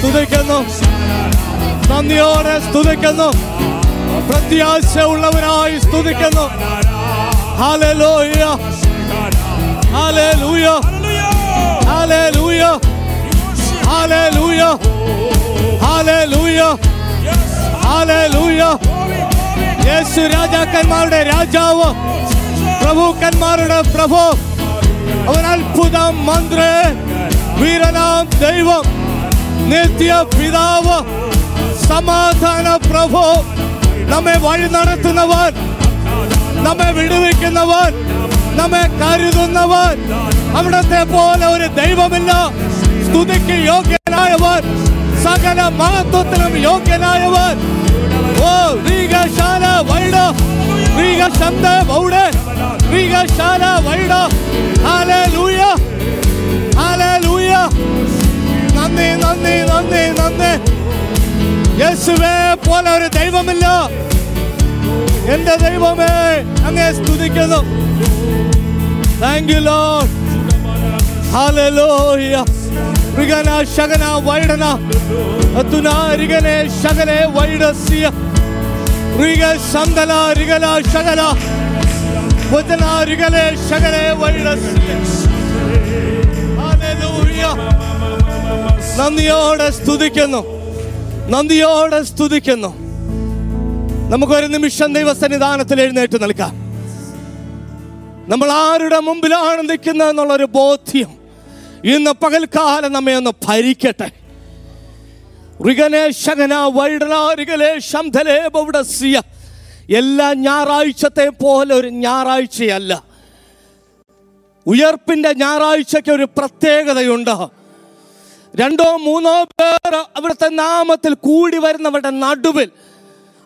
സ്തുതിക്കുന്നു. നന്ദിയോടെ സ്തുതിക്കുന്നു. പ്രത്യാശ ഉള്ളവനായി സ്തുതിക്കുന്നു. Hallelujah. Hallelujah. Hallelujah. Hallelujah. Hallelujah. Yesu രാജാക്കന്മാരുടെ രാജാവ്. പ്രഭുക്കന്മാരുടെ പ്രഭു. അവൻ അത്ഭുതം മന്ത്രി. വീരനാം ദൈവം. നിത്യ പിതാവ് സമാധാന പ്രഭു നമ്മെ വഴി നടത്തുന്നവൻ നമ്മെ വിടുവിക്കുന്നവൻ നമ്മെ കരുതുന്നവൻ അവിടത്തെ പോലെ ഒരു ദൈവമില്ല. സ്തുതിക്ക് യോഗ്യനായവൻ സകല മഹത്വത്തിനും യോഗ്യനായവൻ. ഓ വീഗശാല വൈഡ വീഗശന്ത വൗഡ് വീഗശാല വൈഡ ഹാലേ യേശുവേ പോലെ ഒരു ദൈവമില്ല. എന്റെ ദൈവമേ അങ്ങേ സ്തുതിക്കുന്നു. താങ്ക് യു ലോഡ് നന്ദിയോടെ സ്തുതിക്കുന്നു. നന്ദിയോടെ സ്തുതിക്കുന്നു. നമുക്കൊരു നിമിഷം ദൈവസന്നിധാനത്തിൽ എഴുന്നേറ്റ് നിൽക്കാം. നമ്മൾ ആരുടെ മുമ്പിലാണ് നിൽക്കുന്നത് എന്നുള്ളൊരു ബോധ്യം ഇന്ന് പകൽക്കാലം നമ്മെ ഒന്ന് ഭരിക്കട്ടെ. ഋഗനേശകന വൈഡന ശംധലേ ബൗഡസ്യ. എല്ലാ ഞായറാഴ്ചത്തെ പോലെ ഒരു ഞായറാഴ്ചയല്ല. ഉയർപ്പിന്റെ ഞായറാഴ്ചയ്ക്ക് ഒരു പ്രത്യേകതയുണ്ട്. രണ്ടോ മൂന്നോ പേർ അവിടുത്തെ നാമത്തിൽ കൂടി വരുന്നവരുടെ നടുവിൽ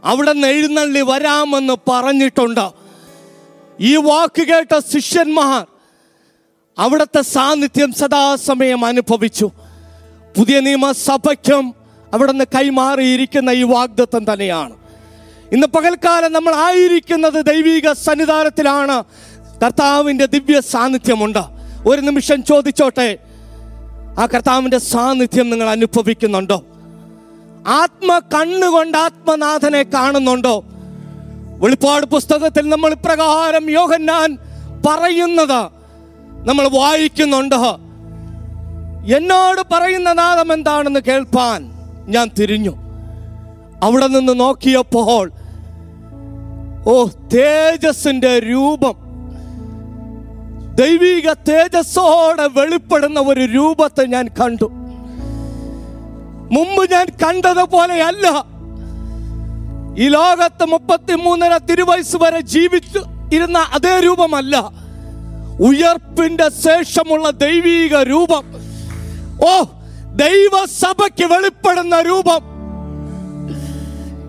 അവിടെ നിന്ന് എഴുന്നള്ളി വരാമെന്ന് പറഞ്ഞിട്ടുണ്ട്. ഈ വാക്ക് കേട്ട ശിഷ്യന്മാർ അവിടുത്തെ സാന്നിധ്യം സദാസമയം അനുഭവിച്ചു. പുതിയ നിയമസഭയ്ക്കും അവിടെ നിന്ന് കൈമാറിയിരിക്കുന്ന ഈ വാഗ്ദത്വം തന്നെയാണ്. ഇന്ന് പകൽക്കാലം നമ്മൾ ആയിരിക്കുന്നത് ദൈവിക സന്നിധാനത്തിലാണ്. കർത്താവിന്റെ ദിവ്യ സാന്നിധ്യമുണ്ട്. ഒരു നിമിഷം ചോദിച്ചോട്ടെ? ആ കർത്താവിന്റെ സാന്നിധ്യം നിങ്ങൾ അനുഭവിക്കുന്നുണ്ടോ? ആത്മ കണ്ണുകൊണ്ട് ആത്മനാഥനെ കാണുന്നുണ്ടോ? വെളിപ്പാട് പുസ്തകത്തിൽ നമ്മൾ ഇപ്രകാരം യോഹന്നാൻ പറയുന്നത് നമ്മൾ വായിക്കുന്നുണ്ട്? എന്നോട് പറയുന്ന നാദം എന്താണെന്ന് കേൾപ്പാൻ ഞാൻ തിരിഞ്ഞു. അവിടെ നിന്ന് നോക്കിയപ്പോൾ ഓ തേജസ്സിന്റെ രൂപം. ദൈവിക തേജസ്സോടെ വെളിപ്പെടുന്ന ഒരു രൂപത്തെ ഞാൻ കണ്ടു. മുമ്പ് ഞാൻ കണ്ടതുപോലെയല്ല. ഈ ലോകത്ത് മുപ്പത്തിമൂന്നര തിരുവയസ് വരെ ജീവിച്ചു ഇരുന്ന അതേ രൂപമല്ല. ഉയർപ്പിന്റെ ശേഷമുള്ള ദൈവീക രൂപം. ഓ ദൈവസഭയ്ക്ക് വെളിപ്പെടുന്ന രൂപം.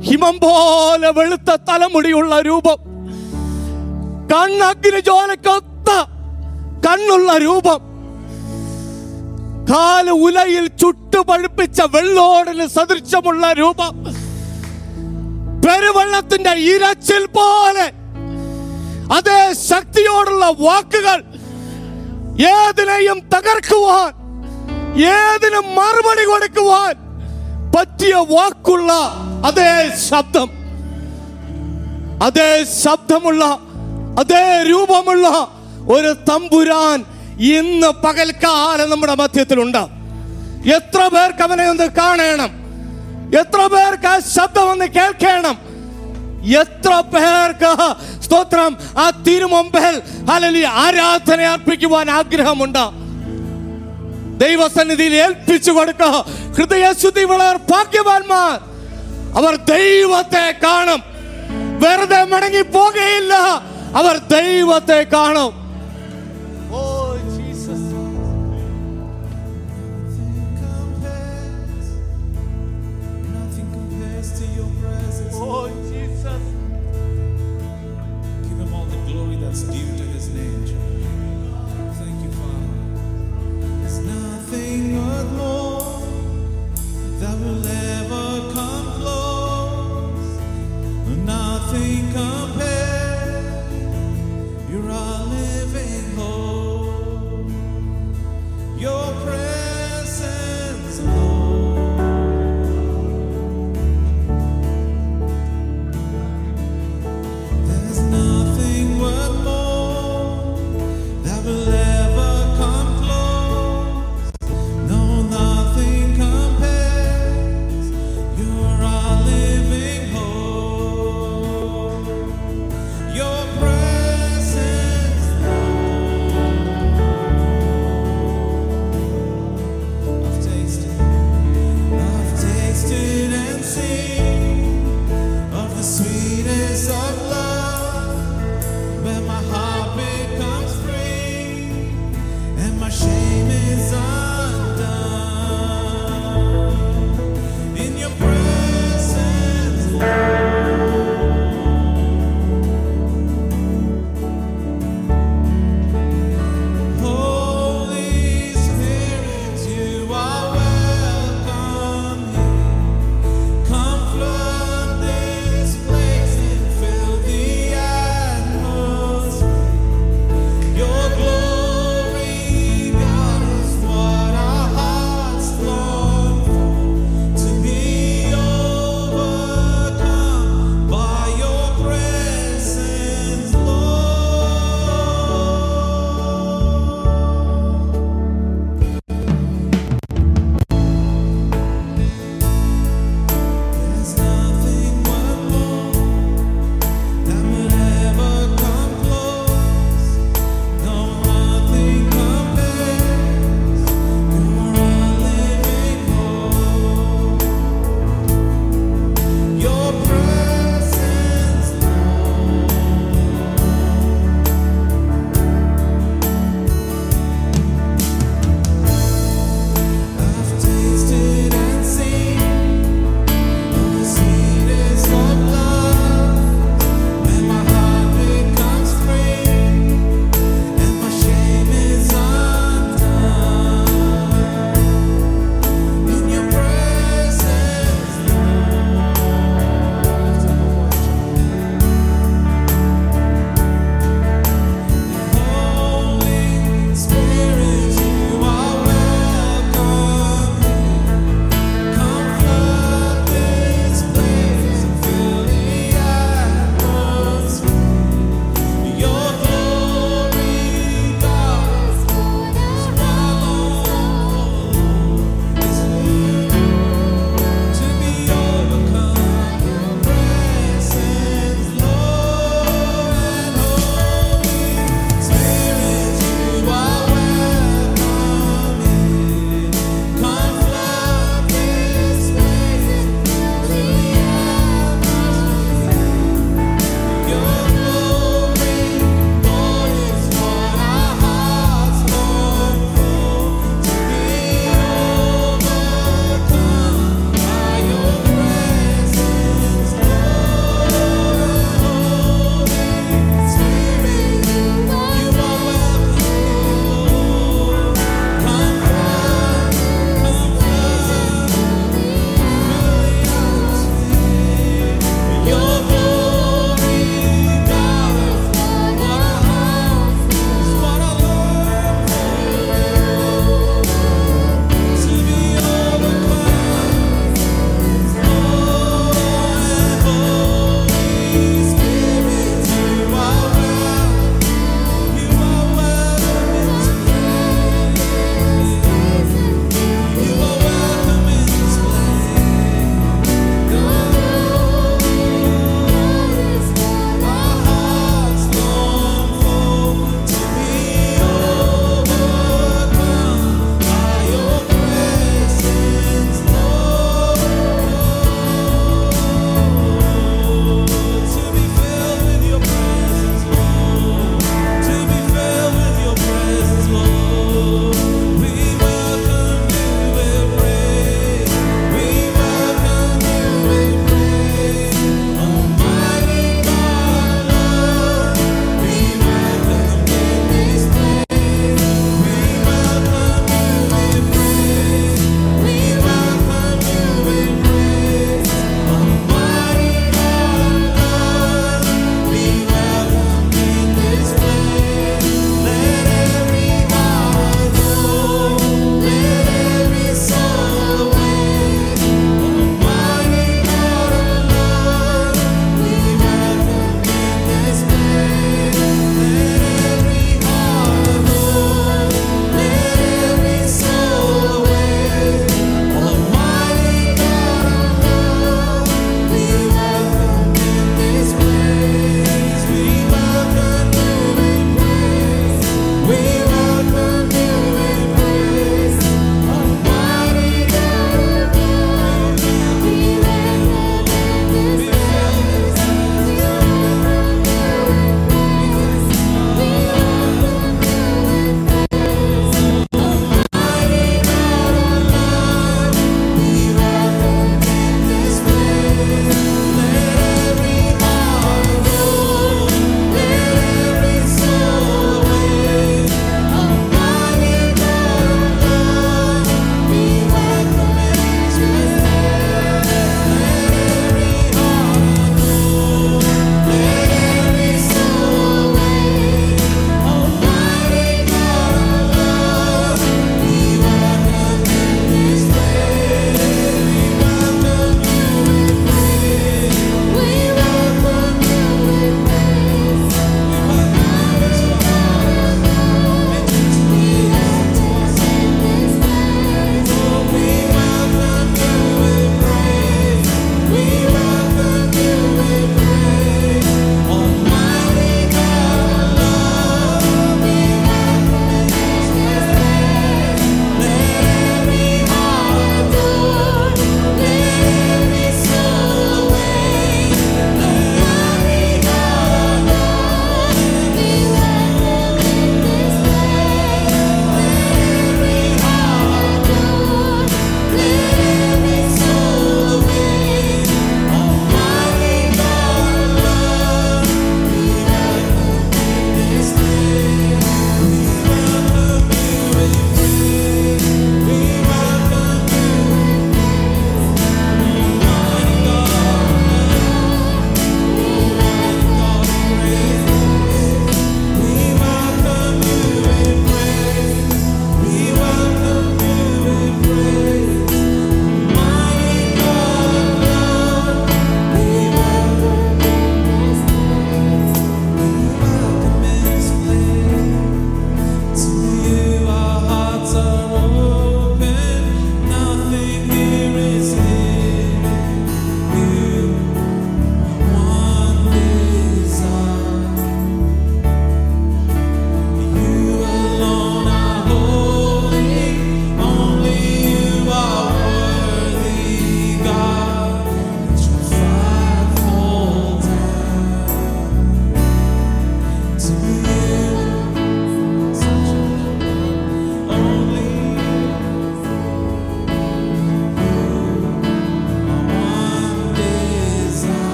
ഹിമം പോലെ വെളുത്ത തലമുടിയുള്ള രൂപം. കണ്ണഗ്നി ജോലക്കൊത്ത കണ്ണുള്ള രൂപം. കാൽ ഉലയിൽ ചുട്ടുപഴുപ്പിച്ച വെള്ളോടിന് സദൃശമുള്ള രൂപം. പെരുവെള്ളത്തിന്റെ ഇരച്ചിൽ പോലെ. അതേ ശക്തിയോടുള്ള വാക്കുകൾ ഏതിനെയും തകർക്കുവാൻ ഏതിനും മറുപടി കൊടുക്കുവാൻ പറ്റിയ വാക്കുള്ള അതേ ശബ്ദം. അതേ ശബ്ദമുള്ള അതേ രൂപമുള്ള ഒരു തമ്പുരാൻ ഇന്ന് പകൽക്കാലം നമ്മുടെ മധ്യത്തിലുണ്ട്. എത്ര പേർക്ക് അവനെ ഒന്ന് കാണണം? എത്ര പേർക്ക് ആ ശബ്ദം ഒന്ന് കേൾക്കണം? എത്ര പേർക്ക് സ്തോത്രം ആ തിരുമുമ്പിൽ അല്ലെങ്കിൽ ആരാധന അർപ്പിക്കുവാൻ ആഗ്രഹമുണ്ട്. ദൈവസന്നിധിയിൽ ഏൽപ്പിച്ചു കൊടുക്കുക വളർ ഭാഗ്യവാന്മാർ. അവർ ദൈവത്തെ കാണും. വെറുതെ മടങ്ങി പോകുകയില്ല അവർ ദൈവത്തെ കാണും.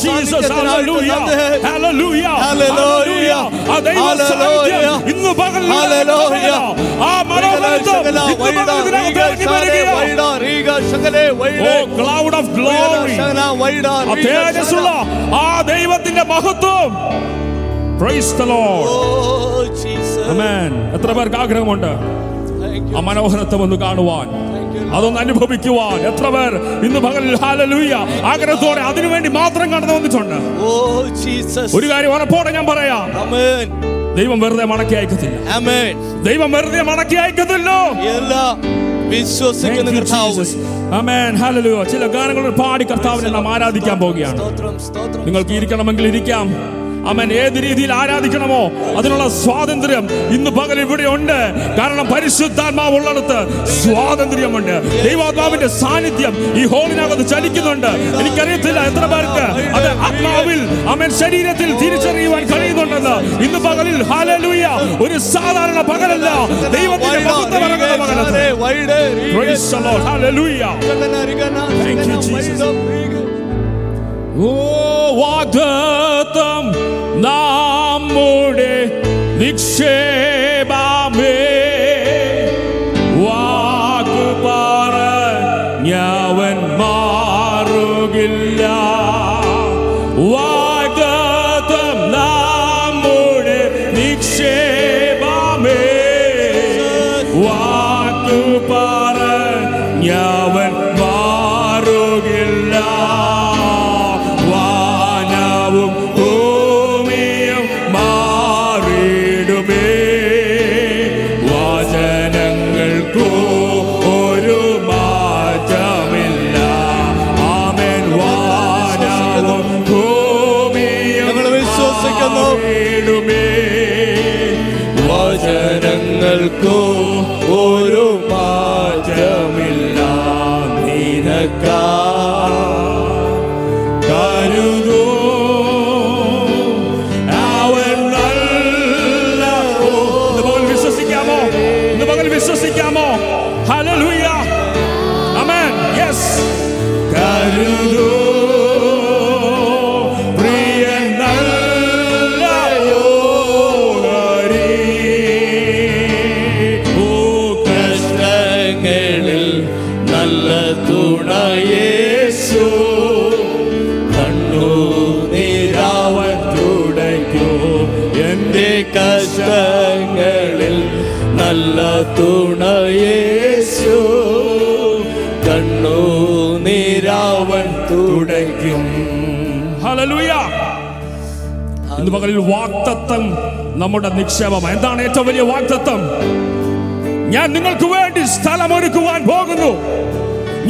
ജീസസ് ഹല്ലേലൂയ ഹല്ലേലൂയ ഹല്ലേലൂയ സാന്നിധ്യം ഇന്ന് പകൽ ഹല്ലേലൂയ. ആ മനോഹരത്വം ഇന്ന് പകൽ ഇറങ്ങി വരികയാണ് ഓ ക്ലൗഡ് ഓഫ് ഗ്ലോറി തേജസ്സുള്ള ആ ദൈവത്തിന്റെ മഹത്വം പ്രൈസ് ദ ലോർഡ് ആമേൻ എത്ര പേർക്ക് ആഗ്രഹമുണ്ട്? ആ മനോഹരത്വം ഒന്ന് കാണുവാൻ. അതൊന്ന് അനുഭവിക്കുവാൻ. എത്ര പേർ ഇന്ന് പകലിൽ? ഹാലലൂയ ആഗ്രഹത്തോടെ അതിനുവേണ്ടി മാത്രം കടന്നു വന്നിട്ടുണ്ട്. ഒരു കാര്യം ഉറപ്പോടെ ഞാൻ പറയാം. ദൈവം വെറുതെ മടക്കി അയക്കത്തില്ല. ദൈവം വെറുതെ മടക്കി അയക്കത്തില്ലോ. വിശ്വസിക്കുന്ന കർത്താവ്. ആമേൻ ഹല്ലേലൂയ ചില ഗാനങ്ങൾ പാടി കർത്താവിനെ നാം ആരാധിക്കാൻ പോവുകയാണ്. നിങ്ങൾക്ക് ഇരിക്കണമെങ്കിൽ ഇരിക്കാം. അവൻ ഏത് രീതിയിൽ ആരാധിക്കണമോ അതിനുള്ള സ്വാതന്ത്ര്യം ഇന്ന് പകൽ ഇവിടെ ഉണ്ട്. കാരണം പരിശുദ്ധാത്മാവ് ഉള്ളിടത്ത് സ്വാതന്ത്ര്യമുണ്ട്. ദൈവാത്മാവിന്റെ സാന്നിധ്യം ഈ ഹോളിനകത്ത് ചലിക്കുന്നുണ്ട്. എനിക്കറിയത്തില്ല എത്ര പേർക്ക് അത് ആത്മാവിൽ അവൻ ശരീരത്തിൽ തിരിച്ചറിയുവാൻ കഴിയുന്നുണ്ടെന്ന്. ഇന്ന് പകലിൽ ഹാലലൂയ ഒരു സാധാരണ പകലല്ല. ദൈവത്തിന്റെ. Thank you, Jesus. ഓ വാഗ്ദത്തം. നമ്മുടെ നിക്ഷേപമേ. വാക്കു പറഞ്ഞവൻ മാറുകില്ല. വാഗ്ദത്തം കഷ്ടങ്ങളിൽ നല്ല തുണയേശു കണ്ണു നീരാവൻ തുടയ്ക്കും. ഇന്ന് വാക്തത്വം നമ്മുടെ നിക്ഷേപം. എന്താണ് ഏറ്റവും വലിയ വാക്തത്വം? ഞാൻ നിങ്ങൾക്ക് വേണ്ടി സ്ഥലമൊരുക്കുവാൻ പോകുന്നു.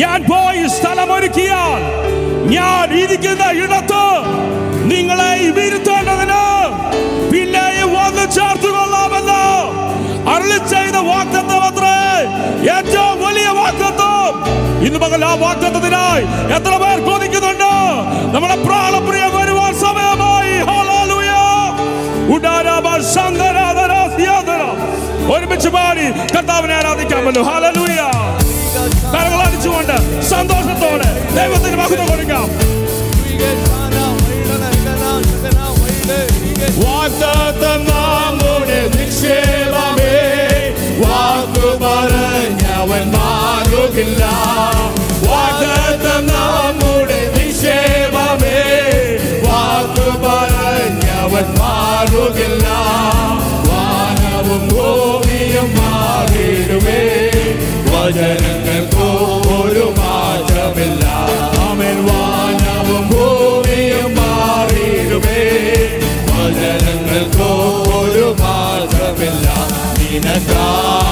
ഞാൻ പോയി സ്ഥലമൊരുക്കിയാൽ ഞാൻ ഇരിക്കുന്ന ഇടത്ത് നിങ്ങളെ വീഴ്ത്തേണ്ടതിന് വന്ന് ചേർത്തുകൊള്ളാമെന്ന് അരളി ചെയ്ത വാക്തത്വം ഏറ്റവും വലിയ വാക്തത്വം ഇന്ന് മകൾ ആ വാക്തത്വത്തിനായി എത്ര പേർ കൊതിക്കുന്നുണ്ട്? നമ്മുടെ പ്രാണപ്രിയ വരുവാൻ സമയമായി. ഒരുമിച്ച് പാടി കർത്താവിനെ ആരാധിക്കാമല്ലോ. ഹാലലൂയ കരങ്ങൾ അടിച്ചുകൊണ്ട് സന്തോഷത്തോടെ ദൈവത്തിന് മഹത്വം കൊടുക്കാം. വാഗ്ദത്തം നമ്മുടെ നിക്ഷേപമേ. വാക്കു പറഞ്ഞവൻ മാറുകില്ല. വാഗ്ദത്തം നമ്മുടെ നിക്ഷേപമേ. വാക്കു പറഞ്ഞവൻ മാറുകില്ല. വാനവും ഭൂമിയും മാറിയിടുമേ. വചനങ്ങൾക്കോ God.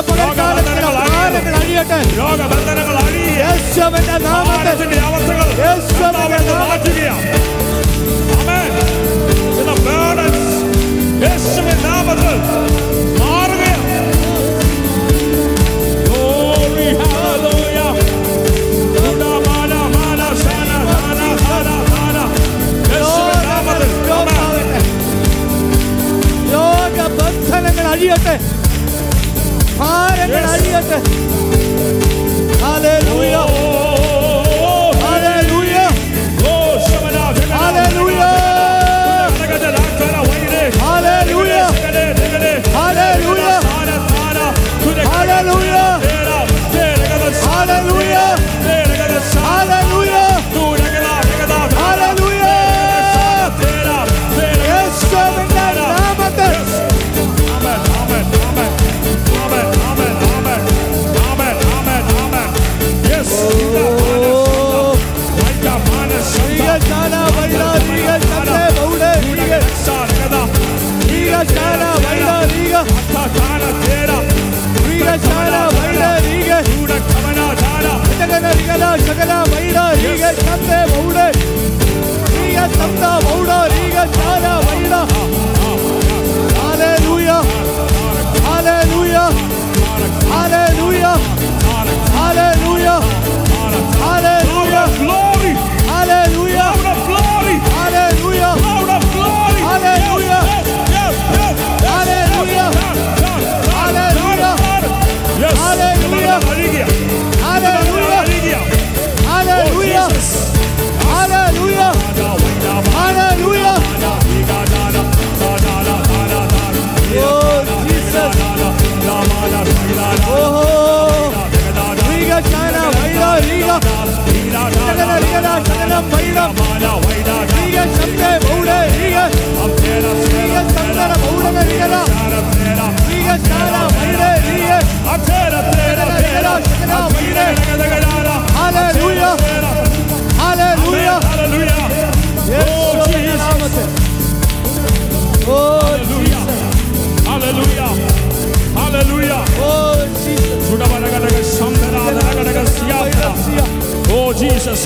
ഇന്ന് പകൽക്കാലങ്ങൾ അഴിയട്ടെ രോഗബന്ധനങ്ങൾ യേശുവിന്റെ നാമത്തിൽ അവസ്ഥകൾ യേശുവിന്റെ നാമത്തിൽ മാറുകയാണ്. Glory, hallelujah. യോഗ ബന്ധനങ്ങൾ അഴിയട്ടെ. Hallelujah!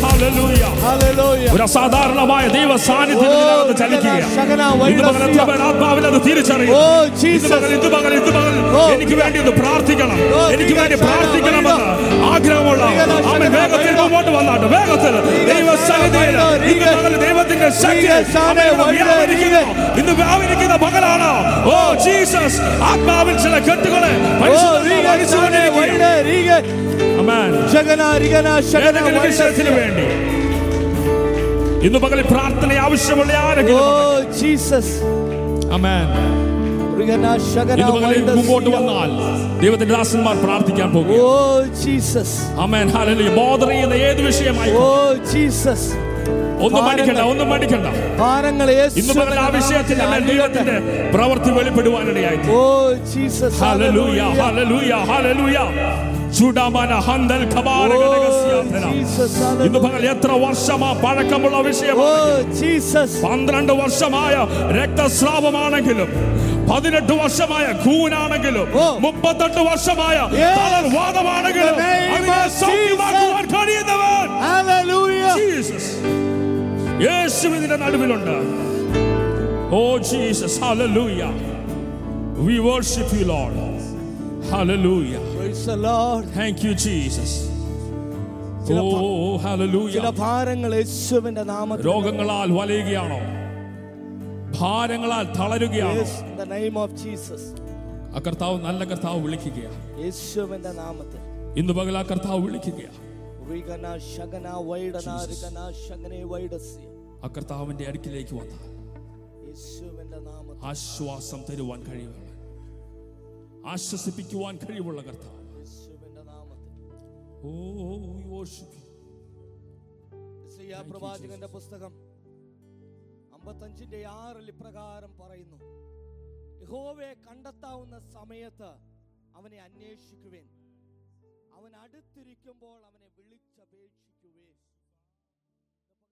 house. ഒരു അസാധാരണമായ ദൈവ സാന്നിധ്യം ചലിക്കുകയാണ്. തിരിച്ചറിയും. എനിക്ക് വേണ്ടി ഒന്ന് പ്രാർത്ഥിക്കണം. എനിക്ക് വേണ്ടി പ്രാർത്ഥിക്കണം പ്രാർത്ഥിക്കണമെന്ന് ആഗ്രഹമുള്ള അവൻ വേഗത്തിൽ. മുമ്പോട്ട് വന്നാട്ട്. വേഗത്തിൽ. ദൈവ ദൈവത്തിന്റെ ശക്തി. ഇന്ന് വ്യാപരിക്കുന്ന പകലാണ് ഓ ജീസസ്. ആത്മാവിൽ ചില കെട്ടുകളെ പരിശുദ്ധാത്മാവ് Riga, China, ഇന്ന് പകൽ പ്രാർത്ഥന ആവശ്യമുള്ള ആരെങ്കിലും Oh, പകലിൽ Vaida, മുമ്പോട്ട് വന്നാൽ ദൈവത്തിന്റെ ദാസന്മാർ പ്രാർത്ഥിക്കാൻ പോകും. ഓ ജീസസ് അമേൻ ഹല്ലേലൂയ ബോധർ ചെയ്യുന്ന ഏത് വിഷയമായി ഓ ജീസസ് ഒന്നും മടിക്കണ്ട ഒന്നും മടിക്കണ്ട. ഭാരങ്ങൾ ഇന്ന് പകൽ ആ വിഷയത്തിൽ ദൈവത്തിന്റെ പ്രവൃത്തി വെളിപ്പെടുവാനിടയായി oh Jesus hallelujah hallelujah hallelujah Oh. ഇന്ന്. പകൽ എത്ര വർഷമാ പഴക്കമുള്ള വിഷയമാണ് Oh. പന്ത്രണ്ട് വർഷമായ രക്തസ്രാവമാണെങ്കിലും പതിനെട്ട് വർഷമായ ഖൂനാണെങ്കിലും ഓ. മുപ്പത്തെട്ട് വർഷമായ Yes. തളർവാദമാണെങ്കിലും In the name അതിനെ of സൗഖ്യമാക്കുവാൻ Hallelujah. ജീസസ് യേശു ഇതിന്റെ നടുവിലുണ്ട് ഓ Jesus hallelujah we worship you Lord hallelujah Praise the Lord. Thank you Jesus oh hallelujah ചില ഭാരങ്ങൾ യേശുവിന്റെ നാമത്തിൽ രോഗങ്ങളാൽ വലയുകയാണോ? ഭാരങ്ങളാൽ തളരുകയാണോ? In the name of Jesus. ആ കർത്താവ് നല്ല കർത്താവ് വിളിക്കുകയാണ് യേശുവിന്റെ നാമത്തിൽ. ഇന്ന് പകൽ ആ കർത്താവ് വിളിക്കുകയാണ് വൈഡന വൈഡസി. ആ കർത്താവിന്റെ അടുക്കിലേക്ക് വന്ന. യേശുവിന്റെ നാമത്തിൽ. ആശ്വാസം തരുവാൻ കഴിവുള്ള ആശ്വസിപ്പിക്കുവാൻ കഴിവുള്ള കർത്താവ്. ഓ പ്രവാചകന്റെ പുസ്തകം അമ്പത്തഞ്ചിന്റെ ആറിൽ ഇപ്രകാരം പറയുന്നു. യഹോവയെ കണ്ടെത്താവുന്ന സമയത്ത് അവനെ അന്വേഷിക്കുവേൻ. അവൻ അടുത്തിരിക്കുമ്പോൾ വിളിച്ചപേക്ഷിക്കുവേൻ